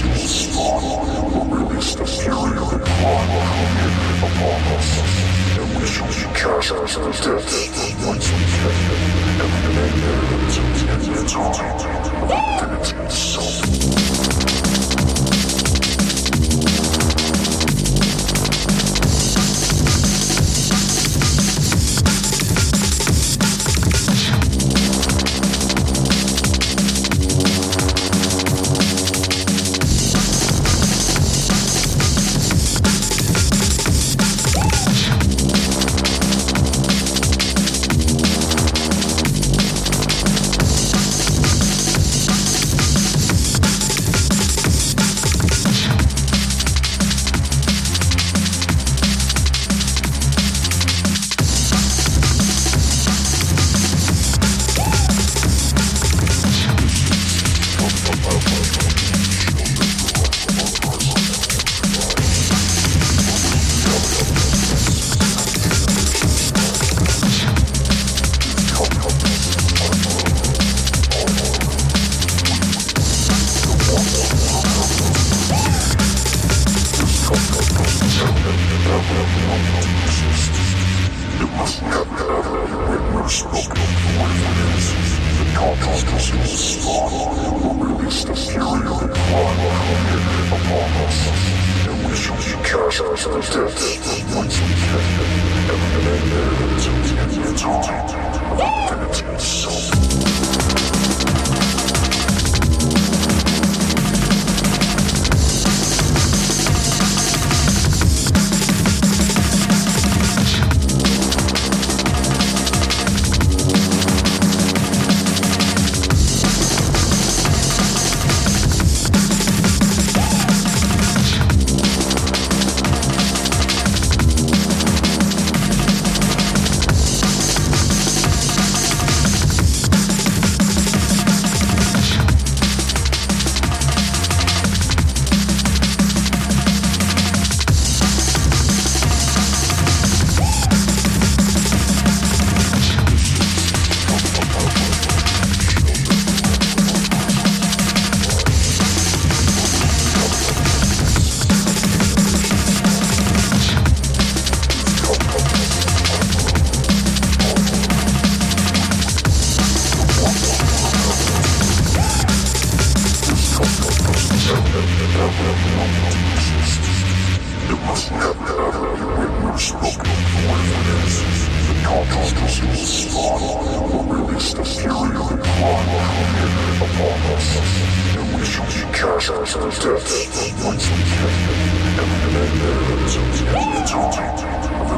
will spawn will release the fury of the crime created upon us. And we shall be cast as the death once we get infinity itself. 就天就地，跟着节奏。It must never ever be written or is. The consciousness will spawn will the fury of the crime created upon us. Heart.